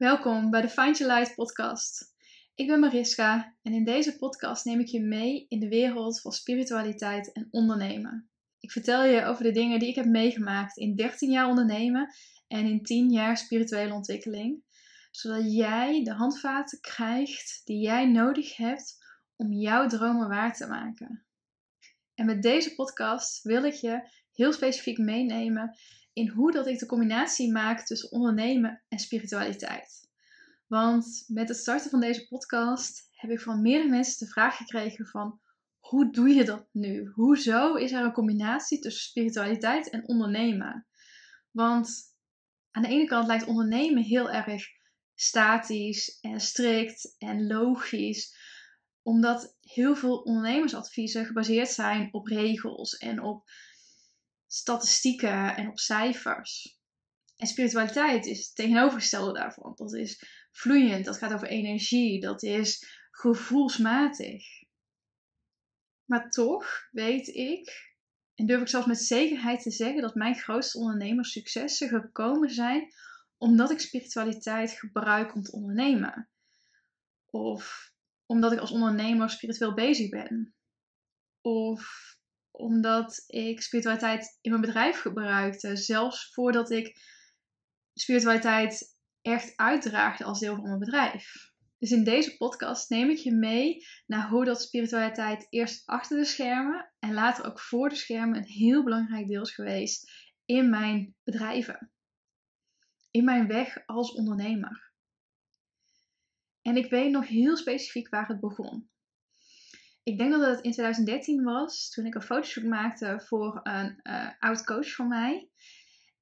Welkom bij de Find Your Light podcast. Ik ben Mariska en in deze podcast neem ik je mee in de wereld van spiritualiteit en ondernemen. Ik vertel je over de dingen die ik heb meegemaakt in 13 jaar ondernemen en in 10 jaar spirituele ontwikkeling, zodat jij de handvaten krijgt die jij nodig hebt om jouw dromen waar te maken. En met deze podcast wil ik je heel specifiek meenemen in hoe dat ik de combinatie maak tussen ondernemen en spiritualiteit. Want met het starten van deze podcast heb ik van meerdere mensen de vraag gekregen van hoe doe je dat nu? Hoezo is er een combinatie tussen spiritualiteit en ondernemen? Want aan de ene kant lijkt ondernemen heel erg statisch en strikt en logisch, omdat heel veel ondernemersadviezen gebaseerd zijn op regels en op statistieken en op cijfers. En spiritualiteit is het tegenovergestelde daarvan. Dat is vloeiend, dat gaat over energie, dat is gevoelsmatig. Maar toch weet ik, en durf ik zelfs met zekerheid te zeggen, dat mijn grootste ondernemerssuccessen gekomen zijn omdat ik spiritualiteit gebruik om te ondernemen. Of omdat ik als ondernemer spiritueel bezig ben. Of omdat ik spiritualiteit in mijn bedrijf gebruikte. Zelfs voordat ik spiritualiteit echt uitdraagde als deel van mijn bedrijf. Dus in deze podcast neem ik je mee naar hoe dat spiritualiteit eerst achter de schermen en later ook voor de schermen een heel belangrijk deel is geweest in mijn bedrijven. In mijn weg als ondernemer. En ik weet nog heel specifiek waar het begon ik denk dat het in 2013 was, toen ik een fotoshoot maakte voor een uh, oud coach van mij.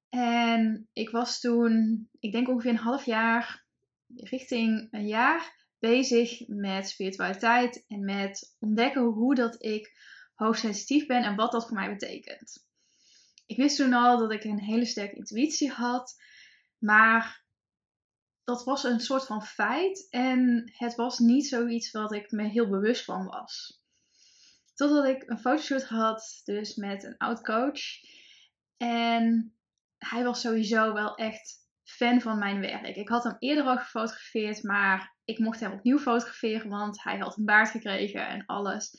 En ik was toen, ik denk ongeveer een half jaar, richting een jaar, bezig met spiritualiteit en met ontdekken hoe dat ik hoogsensitief ben en wat dat voor mij betekent. Ik wist toen al dat ik een hele sterke intuïtie had, maar dat was een soort van feit en het was niet zoiets wat ik me heel bewust van was. Totdat ik een fotoshoot had, dus met een oud coach. En hij was sowieso wel echt fan van mijn werk. Ik had hem eerder al gefotografeerd, maar ik mocht hem opnieuw fotograferen, want hij had een baard gekregen en alles.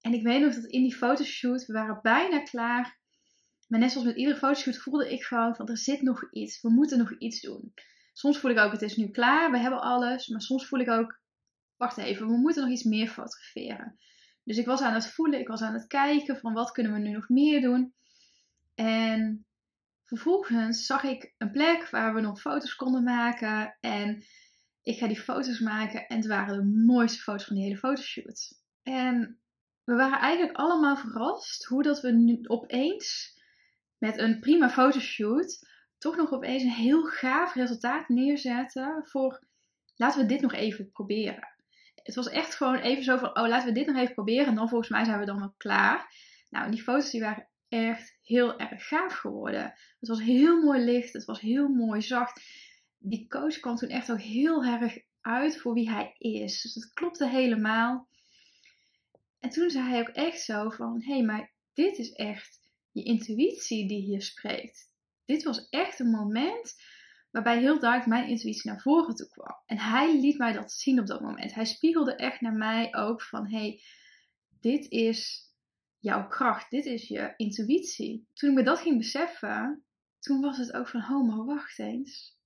En ik weet nog dat in die fotoshoot, we waren bijna klaar. Maar net zoals met iedere fotoshoot voelde ik gewoon van er zit nog iets. We moeten nog iets doen. Soms voel ik ook, het is nu klaar, we hebben alles. Maar soms voel ik ook, wacht even, we moeten nog iets meer fotograferen. Dus ik was aan het voelen, ik was aan het kijken van wat kunnen we nu nog meer doen. En vervolgens zag ik een plek waar we nog foto's konden maken. En ik ga die foto's maken en het waren de mooiste foto's van die hele fotoshoot. En we waren eigenlijk allemaal verrast hoe dat we nu opeens met een prima fotoshoot toch nog opeens een heel gaaf resultaat neerzetten voor laten we dit nog even proberen. Het was echt gewoon even zo van, oh laten we dit nog even proberen en dan volgens mij zijn we dan wel klaar. Nou, die foto's die waren echt heel erg gaaf geworden. Het was heel mooi licht, het was heel mooi zacht. Die coach kwam toen echt ook heel erg uit voor wie hij is. Dus het klopte helemaal. En toen zei hij ook echt zo van, hé, hey, maar dit is echt je intuïtie die hier spreekt dit was echt een moment waarbij heel duidelijk mijn intuïtie naar voren toe kwam. En hij liet mij dat zien op dat moment. Hij spiegelde echt naar mij ook van, hey, dit is jouw kracht, dit is je intuïtie. Toen ik me dat ging beseffen, toen was het ook van, oh, maar wacht eens.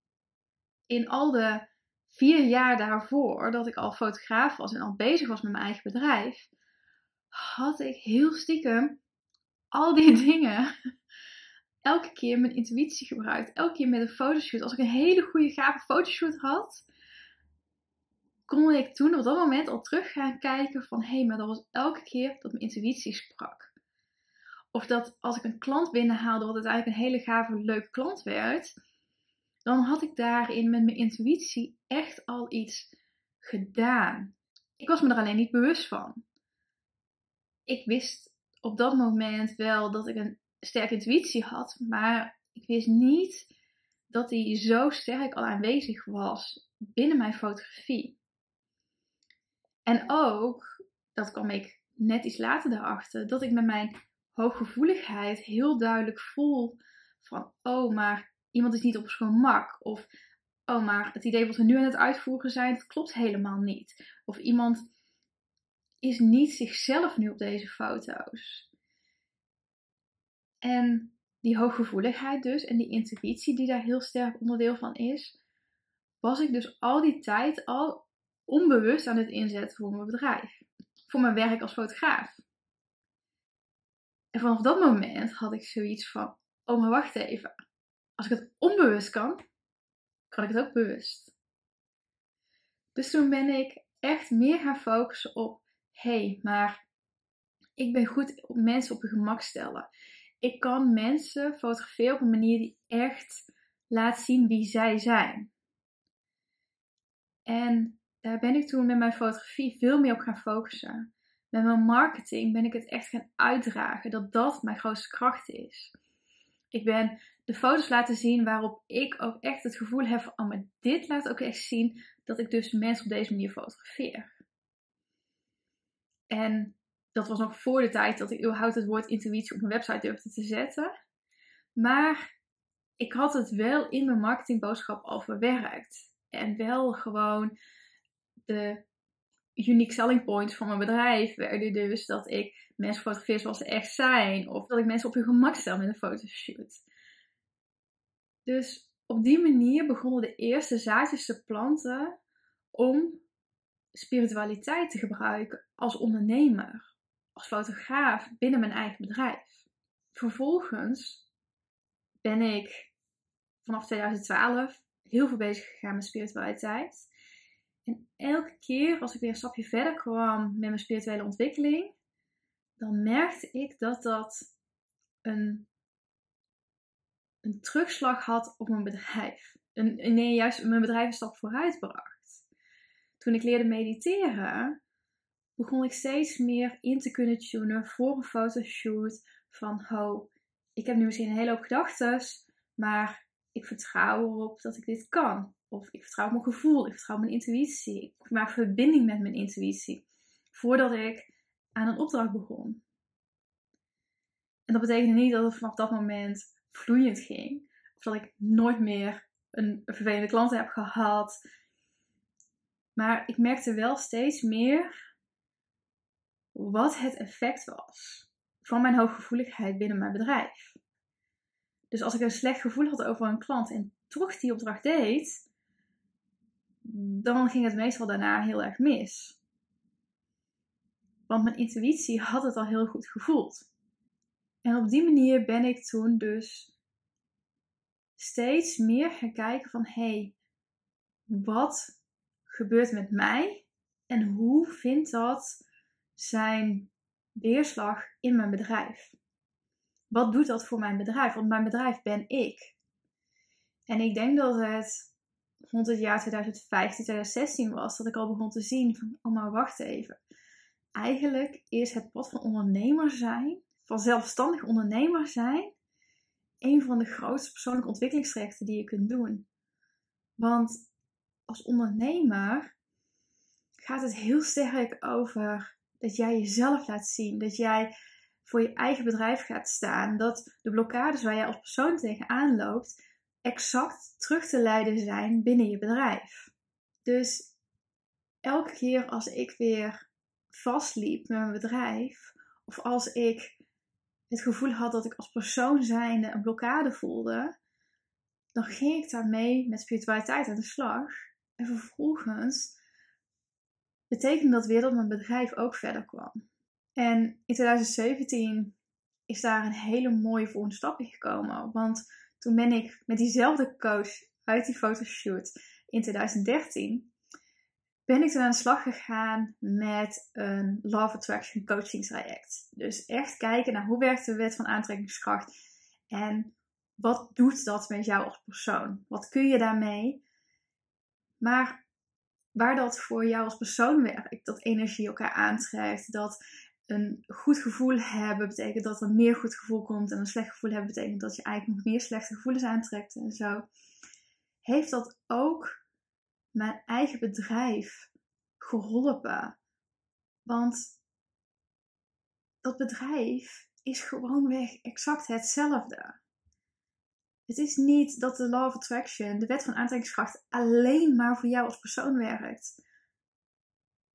In al de vier jaar daarvoor, dat ik al fotograaf was en al bezig was met mijn eigen bedrijf, had ik heel stiekem al die dingen elke keer mijn intuïtie gebruikt. Elke keer met een fotoshoot. Als ik een hele goede, gave fotoshoot had, kon ik toen op dat moment al terug gaan kijken van hé, hey, maar dat was elke keer dat mijn intuïtie sprak. Of dat als ik een klant binnenhaalde, wat uiteindelijk een hele gave, leuke klant werd, dan had ik daarin met mijn intuïtie echt al iets gedaan. Ik was me er alleen niet bewust van. Ik wist op dat moment wel dat ik een sterke intuïtie had, maar ik wist niet dat die zo sterk al aanwezig was binnen mijn fotografie. En ook, dat kwam ik net iets later daarachter, dat ik met mijn hooggevoeligheid heel duidelijk voel van, oh, maar iemand is niet op zijn gemak. Of, oh, maar het idee wat we nu aan het uitvoeren zijn, dat klopt helemaal niet. Of iemand is niet zichzelf nu op deze foto's. En die hooggevoeligheid dus en die intuïtie die daar heel sterk onderdeel van is, was ik dus al die tijd al onbewust aan het inzetten voor mijn bedrijf. Voor mijn werk als fotograaf. En vanaf dat moment had ik zoiets van: oh, maar wacht even. Als ik het onbewust kan, kan ik het ook bewust. Dus toen ben ik echt meer gaan focussen op: hé, hey, maar ik ben goed op mensen op hun gemak stellen. Ik kan mensen fotograferen op een manier die echt laat zien wie zij zijn. En daar ben ik toen met mijn fotografie veel meer op gaan focussen. Met mijn marketing ben ik het echt gaan uitdragen dat dat mijn grootste kracht is. Ik ben de foto's laten zien waarop ik ook echt het gevoel heb van, oh, maar dit laat ook echt zien dat ik dus mensen op deze manier fotografeer. En dat was nog voor de tijd dat ik überhaupt het woord intuïtie op mijn website durfde te zetten. Maar ik had het wel in mijn marketingboodschap al verwerkt. En wel gewoon de unique selling points van mijn bedrijf werden dus dat ik mensen fotografeer zoals ze echt zijn. Of dat ik mensen op hun gemak stel met een fotoshoot. Dus op die manier begonnen de eerste zaadjes te planten om spiritualiteit te gebruiken als ondernemer, als fotograaf binnen mijn eigen bedrijf. Vervolgens ben ik vanaf 2012 heel veel bezig gegaan met spiritualiteit. En elke keer als ik weer een stapje verder kwam met mijn spirituele ontwikkeling, dan merkte ik dat dat een, een terugslag had op mijn bedrijf. Een, nee, juist mijn bedrijf een stap vooruit bracht. Toen ik leerde mediteren, begon ik steeds meer in te kunnen tunen voor een fotoshoot. Van, ho, ik heb nu misschien een hele hoop gedachten, maar ik vertrouw erop dat ik dit kan. Of ik vertrouw mijn gevoel, ik vertrouw mijn intuïtie. Ik maak verbinding met mijn intuïtie. Voordat ik aan een opdracht begon. En dat betekende niet dat het vanaf dat moment vloeiend ging. Of dat ik nooit meer een vervelende klant heb gehad. Maar ik merkte wel steeds meer wat het effect was van mijn hooggevoeligheid binnen mijn bedrijf. Dus als ik een slecht gevoel had over een klant en toch die opdracht deed, dan ging het meestal daarna heel erg mis. Want mijn intuïtie had het al heel goed gevoeld. En op die manier ben ik toen dus steeds meer gaan kijken van hé, hey, wat gebeurt met mij en hoe vindt dat zijn weerslag in mijn bedrijf? Wat doet dat voor mijn bedrijf? Want mijn bedrijf ben ik. En ik denk dat het rond het jaar 2015, 2016 was, dat ik al begon te zien van, oh maar wacht even. Eigenlijk is het pad van ondernemer zijn, van zelfstandig ondernemer zijn, een van de grootste persoonlijke ontwikkelingstrajecten die je kunt doen. Want als ondernemer gaat het heel sterk over dat jij jezelf laat zien, dat jij voor je eigen bedrijf gaat staan, dat de blokkades waar jij als persoon tegenaan loopt, exact terug te leiden zijn binnen je bedrijf. Dus elke keer als ik weer vastliep met mijn bedrijf, of als ik het gevoel had dat ik als persoon zijnde een blokkade voelde, dan ging ik daarmee met spiritualiteit aan de slag. En vervolgens betekende dat weer dat mijn bedrijf ook verder kwam. En in 2017 is daar een hele mooie volgende stap in gekomen. Want toen ben ik met diezelfde coach uit die fotoshoot in 2013, ben ik toen aan de slag gegaan met een Love Attraction coaching traject. Dus echt kijken naar hoe werkt de wet van aantrekkingskracht en wat doet dat met jou als persoon? Wat kun je daarmee? Maar waar dat voor jou als persoon werkt, dat energie elkaar aantrekt, dat een goed gevoel hebben betekent dat er meer goed gevoel komt. En een slecht gevoel hebben betekent dat je eigenlijk nog meer slechte gevoelens aantrekt en zo. Heeft dat ook mijn eigen bedrijf geholpen? Want dat bedrijf is gewoonweg exact hetzelfde. Het is niet dat de Law of Attraction, de wet van aantrekkingskracht, alleen maar voor jou als persoon werkt.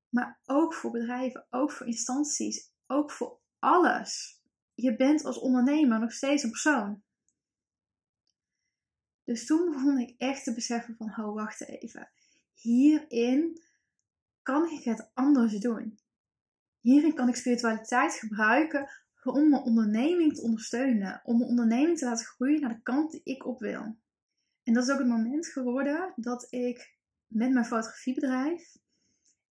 Maar ook voor bedrijven, ook voor instanties, ook voor alles. Je bent als ondernemer nog steeds een persoon. Dus toen begon ik echt te beseffen van, oh wacht even. Hierin kan ik het anders doen. Hierin kan ik spiritualiteit gebruiken om mijn onderneming te ondersteunen. Om mijn onderneming te laten groeien naar de kant die ik op wil. En dat is ook het moment geworden dat ik met mijn fotografiebedrijf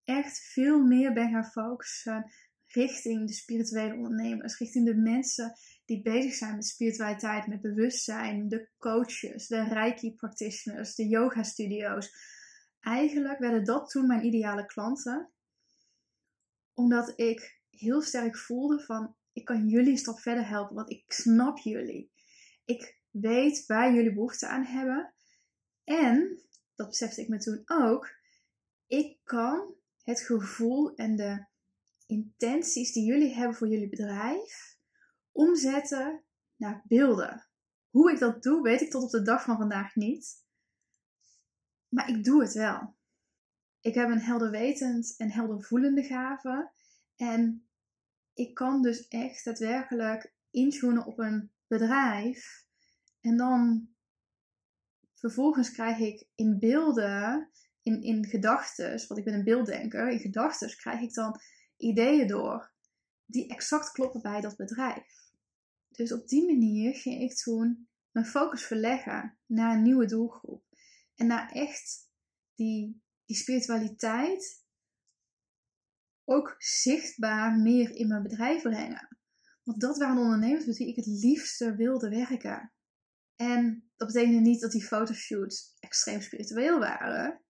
echt veel meer ben gaan focussen richting de spirituele ondernemers, richting de mensen die bezig zijn met spiritualiteit, met bewustzijn, de coaches, de reiki practitioners, de yoga studio's. Eigenlijk werden dat toen mijn ideale klanten, omdat ik heel sterk voelde van ik kan jullie een stap verder helpen, want ik snap jullie. Ik weet waar jullie behoefte aan hebben. En, dat besefte ik me toen ook, ik kan het gevoel en de intenties die jullie hebben voor jullie bedrijf omzetten naar beelden. Hoe ik dat doe, weet ik tot op de dag van vandaag niet. Maar ik doe het wel. Ik heb een helderwetend en heldervoelende gave. En ik kan dus echt daadwerkelijk intunen op een bedrijf. En dan vervolgens krijg ik in beelden, in, in gedachten, want ik ben een beelddenker, in gedachten krijg ik dan ideeën door die exact kloppen bij dat bedrijf. Dus op die manier ging ik toen mijn focus verleggen naar een nieuwe doelgroep. En naar echt die, die spiritualiteit ook zichtbaar meer in mijn bedrijf brengen. Want dat waren ondernemers met wie ik het liefste wilde werken. En dat betekende niet dat die fotoshoots extreem spiritueel waren.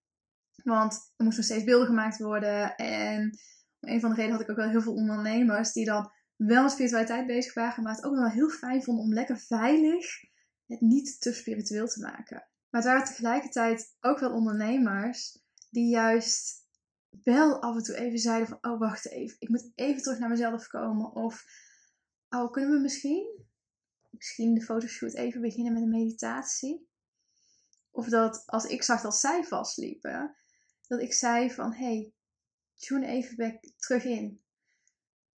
Want er moesten steeds beelden gemaakt worden. En om een van de redenen had ik ook wel heel veel ondernemers die dan wel met spiritualiteit bezig waren, maar het ook wel heel fijn vonden om lekker veilig het niet te spiritueel te maken. Maar het waren tegelijkertijd ook wel ondernemers die juist wel af en toe even zeiden van, oh wacht even, ik moet even terug naar mezelf komen. Of, oh kunnen we misschien, misschien de fotoshoot even beginnen met een meditatie? Of dat als ik zag dat zij vastliepen, dat ik zei van, hey, tune even back, terug in.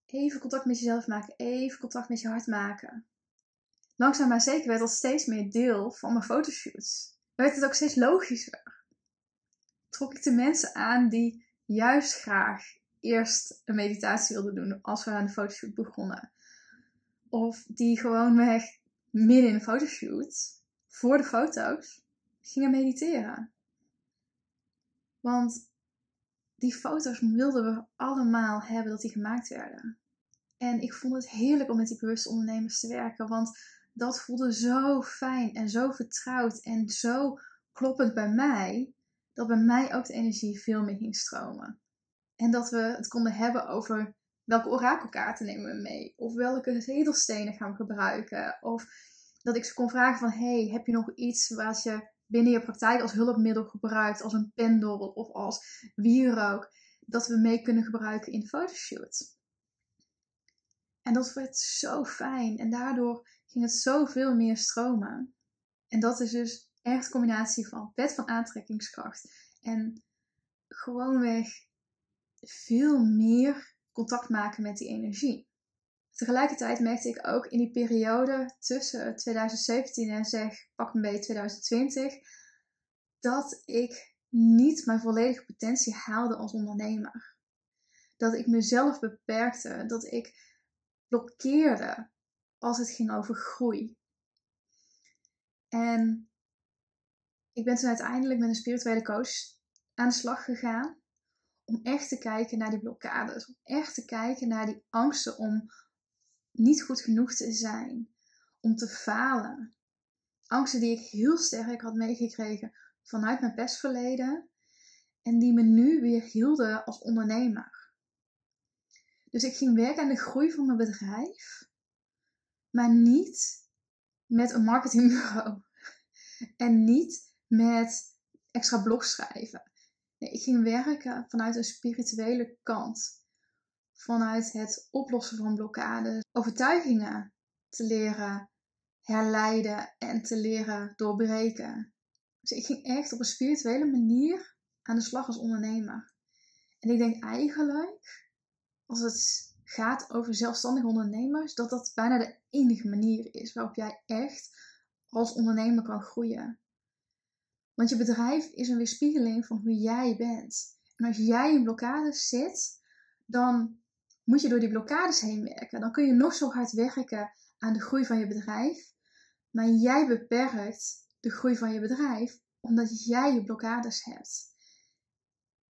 Even contact met jezelf maken, even contact met je hart maken. Langzaam maar zeker werd dat steeds meer deel van mijn fotoshoots. Werd het ook steeds logischer. Trok ik de mensen aan die juist graag eerst een meditatie wilden doen als we aan de fotoshoot begonnen. Of die gewoonweg midden in de fotoshoot, voor de foto's, gingen mediteren. Want die foto's wilden we allemaal hebben dat die gemaakt werden. En ik vond het heerlijk om met die bewuste ondernemers te werken, want dat voelde zo fijn en zo vertrouwd en zo kloppend bij mij, dat bij mij ook de energie veel meer ging stromen. En dat we het konden hebben over welke orakelkaarten nemen we mee, of welke edelstenen gaan we gebruiken, of dat ik ze kon vragen van, hey, heb je nog iets wat je binnen je praktijk als hulpmiddel gebruikt, als een pendel of als wierook, dat we mee kunnen gebruiken in de fotoshoot. En dat werd zo fijn en daardoor ging het zoveel meer stromen. En dat is dus echt combinatie van wet van aantrekkingskracht en gewoonweg veel meer contact maken met die energie. Tegelijkertijd merkte ik ook in die periode tussen 2017 en zeg pak een beetje 2020 dat ik niet mijn volledige potentie haalde als ondernemer. Dat ik mezelf beperkte, dat ik blokkeerde als het ging over groei. En ik ben toen uiteindelijk met een spirituele coach aan de slag gegaan om echt te kijken naar die blokkades, om echt te kijken naar die angsten om niet goed genoeg te zijn, om te falen. Angsten die ik heel sterk had meegekregen vanuit mijn pestverleden en die me nu weer hielden als ondernemer. Dus ik ging werken aan de groei van mijn bedrijf, maar niet met een marketingbureau en niet met extra blogs schrijven. Nee, ik ging werken vanuit een spirituele kant vanuit het oplossen van blokkades, overtuigingen te leren herleiden en te leren doorbreken. Dus ik ging echt op een spirituele manier aan de slag als ondernemer. En ik denk eigenlijk, als het gaat over zelfstandige ondernemers, dat dat bijna de enige manier is waarop jij echt als ondernemer kan groeien. Want je bedrijf is een weerspiegeling van hoe jij bent. En als jij in blokkades zit, dan moet je door die blokkades heen werken. Dan kun je nog zo hard werken aan de groei van je bedrijf. Maar jij beperkt de groei van je bedrijf omdat jij je blokkades hebt.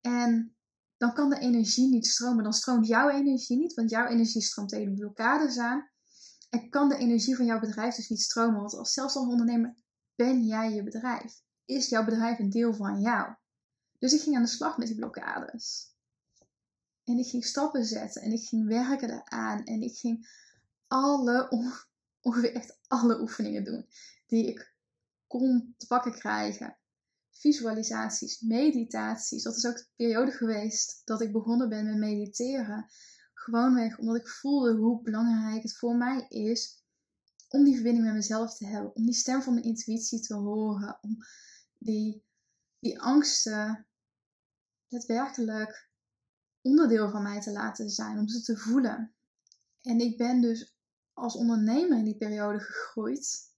En dan kan de energie niet stromen. Dan stroomt jouw energie niet, want jouw energie stroomt tegen de blokkades aan. En kan de energie van jouw bedrijf dus niet stromen. Want als zelfstandig ondernemer ben jij je bedrijf. Is jouw bedrijf een deel van jou. Dus ik ging aan de slag met die blokkades. En ik ging stappen zetten en ik ging werken eraan. En ik ging alle, ongeveer echt alle oefeningen doen die ik kon te pakken krijgen. Visualisaties, meditaties. Dat is ook de periode geweest dat ik begonnen ben met mediteren. Gewoonweg omdat ik voelde hoe belangrijk het voor mij is om die verbinding met mezelf te hebben. Om die stem van mijn intuïtie te horen. Om die, die angsten daadwerkelijk onderdeel van mij te laten zijn. Om ze te voelen. En ik ben dus als ondernemer in die periode gegroeid.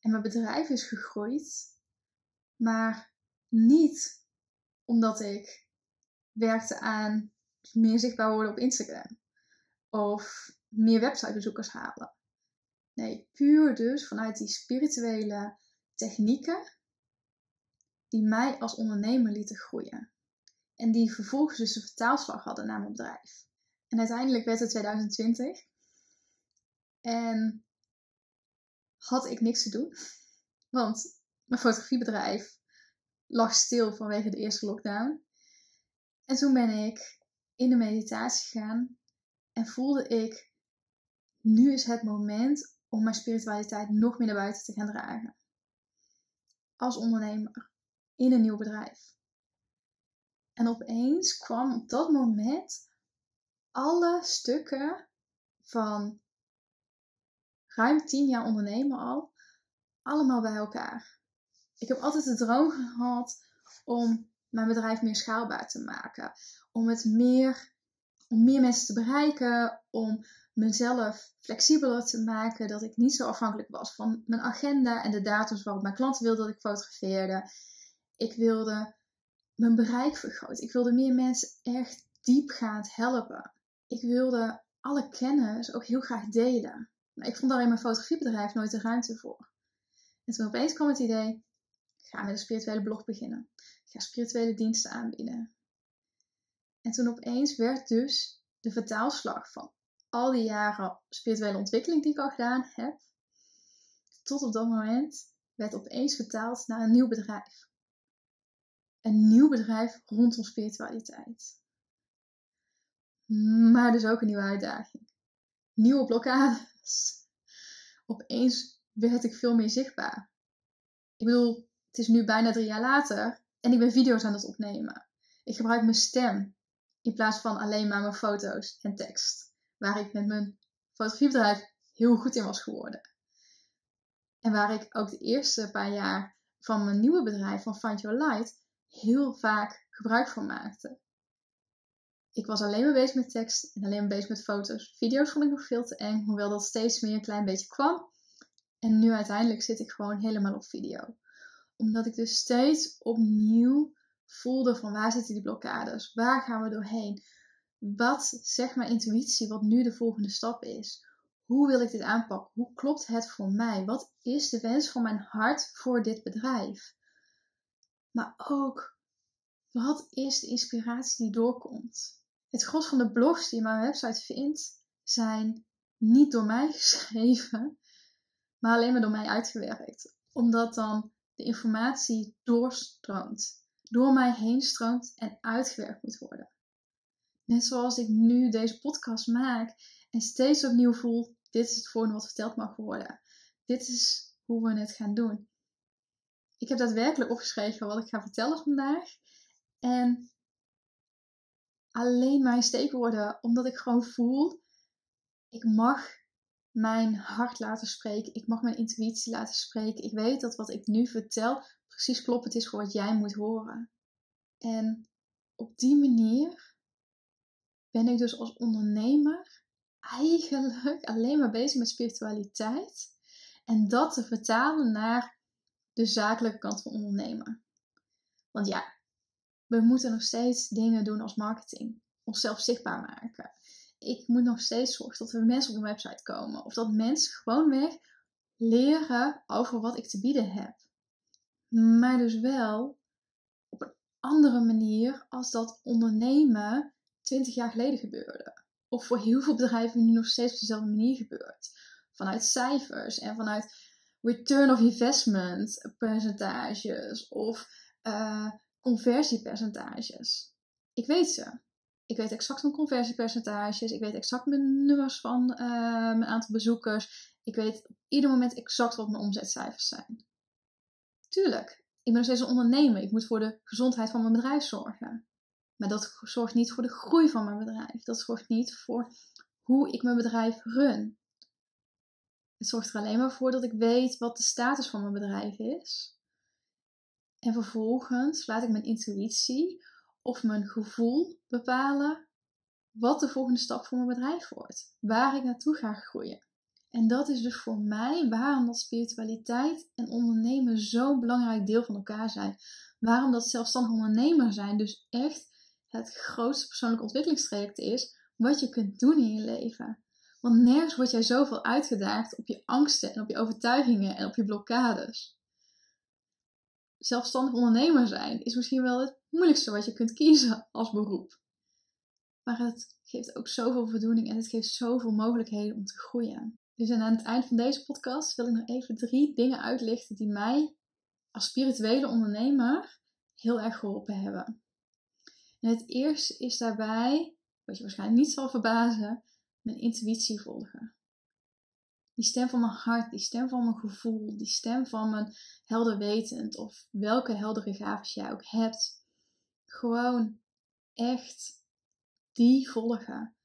En mijn bedrijf is gegroeid. Maar niet omdat ik werkte aan meer zichtbaar worden op Instagram. Of meer websitebezoekers halen. Nee, puur dus vanuit die spirituele technieken die mij als ondernemer lieten groeien. En die vervolgens dus een vertaalslag hadden naar mijn bedrijf. En uiteindelijk werd het 2020. En had ik niks te doen. Want mijn fotografiebedrijf lag stil vanwege de eerste lockdown. En toen ben ik in de meditatie gegaan en voelde ik, nu is het moment om mijn spiritualiteit nog meer naar buiten te gaan dragen. Als ondernemer in een nieuw bedrijf. En opeens kwam op dat moment alle stukken van ruim tien jaar ondernemen al, allemaal bij elkaar. Ik heb altijd de droom gehad om mijn bedrijf meer schaalbaar te maken. Om het meer, om meer mensen te bereiken. Om mezelf flexibeler te maken. Dat ik niet zo afhankelijk was van mijn agenda en de datums waarop mijn klanten wilden dat ik fotografeerde. Ik wilde mijn bereik vergroten. Ik wilde meer mensen echt diepgaand helpen. Ik wilde alle kennis ook heel graag delen. Maar ik vond daar in mijn fotografiebedrijf nooit de ruimte voor. En toen opeens kwam het idee, ga met een spirituele blog beginnen. Ik ga spirituele diensten aanbieden. En toen opeens werd dus de vertaalslag van al die jaren spirituele ontwikkeling die ik al gedaan heb, tot op dat moment werd opeens vertaald naar een nieuw bedrijf. Een nieuw bedrijf rondom spiritualiteit. Maar dus ook een nieuwe uitdaging. Nieuwe blokkades. Opeens werd ik veel meer zichtbaar. Ik bedoel, het is nu bijna drie jaar later en ik ben video's aan het opnemen. Ik gebruik mijn stem in plaats van alleen maar mijn foto's en tekst. Waar ik met mijn fotografiebedrijf heel goed in was geworden. En waar ik ook de eerste paar jaar van mijn nieuwe bedrijf, van Find Your Light, heel vaak gebruik van maakte. Ik was alleen maar bezig met tekst en alleen maar bezig met foto's. Video's vond ik nog veel te eng, hoewel dat steeds meer een klein beetje kwam. En nu uiteindelijk zit ik gewoon helemaal op video. Omdat ik dus steeds opnieuw voelde van waar zitten die blokkades? Waar gaan we doorheen? Wat zegt mijn intuïtie wat nu de volgende stap is? Hoe wil ik dit aanpakken? Hoe klopt het voor mij? Wat is de wens van mijn hart voor dit bedrijf? Maar ook, wat is de inspiratie die doorkomt? Het gros van de blogs die je mijn website vindt, zijn niet door mij geschreven, maar alleen maar door mij uitgewerkt. Omdat dan de informatie doorstroomt, door mij heen stroomt en uitgewerkt moet worden. Net zoals ik nu deze podcast maak en steeds opnieuw voel: dit is het volgende wat verteld mag worden. Dit is hoe we het gaan doen. Ik heb daadwerkelijk opgeschreven wat ik ga vertellen vandaag. En alleen mijn steekwoorden, omdat ik gewoon voel: ik mag mijn hart laten spreken. Ik mag mijn intuïtie laten spreken. Ik weet dat wat ik nu vertel precies kloppend is voor wat jij moet horen. En op die manier ben ik dus als ondernemer eigenlijk alleen maar bezig met spiritualiteit. En dat te vertalen naar de zakelijke kant van ondernemen. Want ja, we moeten nog steeds dingen doen als marketing. Onszelf zichtbaar maken. Ik moet nog steeds zorgen dat er mensen op de website komen. Of dat mensen gewoonweg leren over wat ik te bieden heb. Maar dus wel op een andere manier als dat ondernemen 20 jaar geleden gebeurde. Of voor heel veel bedrijven nu nog steeds op dezelfde manier gebeurt. Vanuit cijfers en vanuit return of investment percentages of uh, conversiepercentages. Ik weet ze. Ik weet exact mijn conversiepercentages. Ik weet exact mijn nummers van uh, mijn aantal bezoekers. Ik weet op ieder moment exact wat mijn omzetcijfers zijn. Tuurlijk, ik ben nog steeds een ondernemer. Ik moet voor de gezondheid van mijn bedrijf zorgen. Maar dat zorgt niet voor de groei van mijn bedrijf. Dat zorgt niet voor hoe ik mijn bedrijf run. Het zorgt er alleen maar voor dat ik weet wat de status van mijn bedrijf is. En vervolgens laat ik mijn intuïtie of mijn gevoel bepalen wat de volgende stap voor mijn bedrijf wordt. Waar ik naartoe ga groeien. En dat is dus voor mij waarom dat spiritualiteit en ondernemen zo'n belangrijk deel van elkaar zijn. Waarom dat zelfstandig ondernemer zijn dus echt het grootste persoonlijke ontwikkelingstraject is wat je kunt doen in je leven. Want nergens word jij zoveel uitgedaagd op je angsten en op je overtuigingen en op je blokkades. Zelfstandig ondernemer zijn is misschien wel het moeilijkste wat je kunt kiezen als beroep. Maar het geeft ook zoveel voldoening en het geeft zoveel mogelijkheden om te groeien. Dus aan het eind van deze podcast wil ik nog even drie dingen uitlichten die mij als spirituele ondernemer heel erg geholpen hebben. En het eerste is daarbij, wat je waarschijnlijk niet zal verbazen, mijn intuïtie volgen. Die stem van mijn hart, die stem van mijn gevoel, die stem van mijn helder wetend of welke heldere gaven jij ook hebt. Gewoon echt die volgen.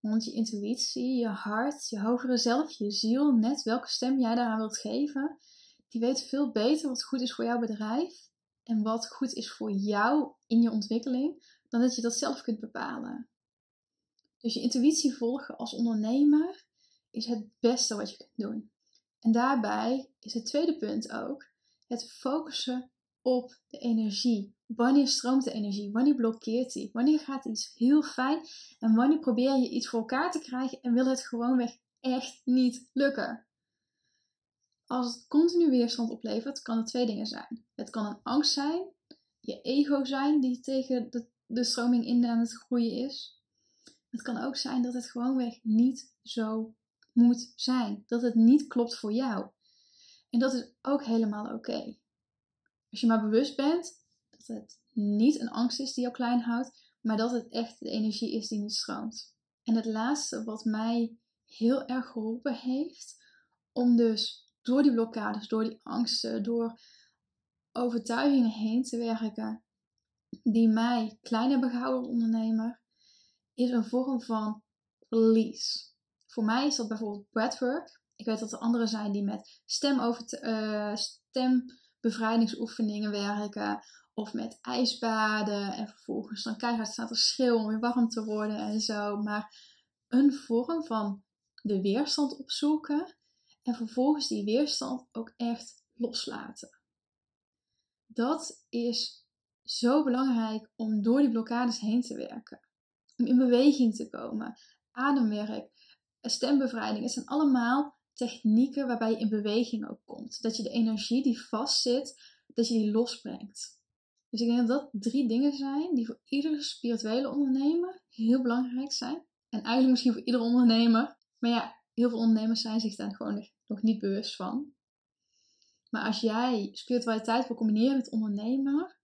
Want je intuïtie, je hart, je hogere zelf, je ziel, net welke stem jij daaraan wilt geven, die weet veel beter wat goed is voor jouw bedrijf en wat goed is voor jou in je ontwikkeling, dan dat je dat zelf kunt bepalen. Dus je intuïtie volgen als ondernemer is het beste wat je kunt doen. En daarbij is het tweede punt ook het focussen op de energie. Wanneer stroomt de energie? Wanneer blokkeert die? Wanneer gaat iets heel fijn? En wanneer probeer je iets voor elkaar te krijgen en wil het gewoonweg echt niet lukken? Als het continu weerstand oplevert, kan het twee dingen zijn. Het kan een angst zijn, je ego zijn die tegen de, de stroming in aan het groeien is. Het kan ook zijn dat het gewoonweg niet zo moet zijn. Dat het niet klopt voor jou. En dat is ook helemaal oké. Als je maar bewust bent dat het niet een angst is die jou klein houdt, maar dat het echt de energie is die niet stroomt. En het laatste wat mij heel erg geholpen heeft om dus door die blokkades, door die angsten, door overtuigingen heen te werken die mij klein hebben gehouden als ondernemer, is een vorm van release. Voor mij is dat bijvoorbeeld breathwork. Ik weet dat er anderen zijn die met stemover, uh, stembevrijdingsoefeningen werken. Of met ijsbaden. En vervolgens dan keihard staat er schreeuw om weer warm te worden en zo. Maar een vorm van de weerstand opzoeken. En vervolgens die weerstand ook echt loslaten. Dat is zo belangrijk om door die blokkades heen te werken. Om in beweging te komen. Ademwerk, stembevrijding. Het zijn allemaal technieken waarbij je in beweging ook komt. Dat je de energie die vastzit, dat je die losbrengt. Dus ik denk dat dat drie dingen zijn die voor iedere spirituele ondernemer heel belangrijk zijn. En eigenlijk misschien voor iedere ondernemer. Maar ja, heel veel ondernemers zijn zich daar gewoon nog niet bewust van. Maar als jij spiritualiteit wil combineren met ondernemer,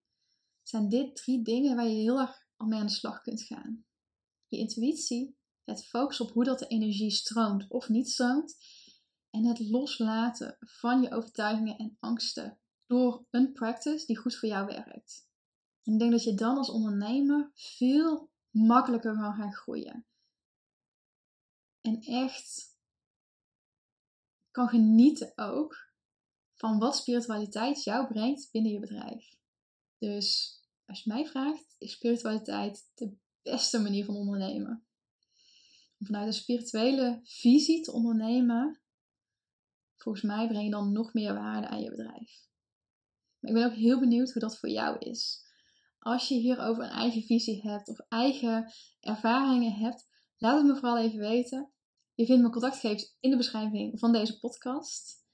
zijn dit drie dingen waar je heel erg al mee aan de slag kunt gaan. Je intuïtie, het focus op hoe dat de energie stroomt of niet stroomt. En het loslaten van je overtuigingen en angsten door een practice die goed voor jou werkt. En ik denk dat je dan als ondernemer veel makkelijker kan gaan groeien. En echt kan genieten ook van wat spiritualiteit jou brengt binnen je bedrijf. Dus als je mij vraagt, is spiritualiteit de beste manier van ondernemen. Om vanuit een spirituele visie te ondernemen, volgens mij breng je dan nog meer waarde aan je bedrijf. Maar ik ben ook heel benieuwd hoe dat voor jou is. Als je hierover een eigen visie hebt of eigen ervaringen hebt, laat het me vooral even weten. Je vindt mijn contactgegevens in de beschrijving van deze podcast.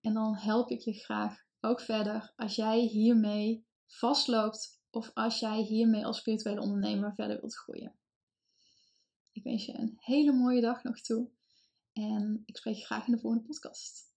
En dan help ik je graag ook verder als jij hiermee vastloopt of als jij hiermee als spirituele ondernemer verder wilt groeien. Ik wens je een hele mooie dag nog toe en ik spreek je graag in de volgende podcast.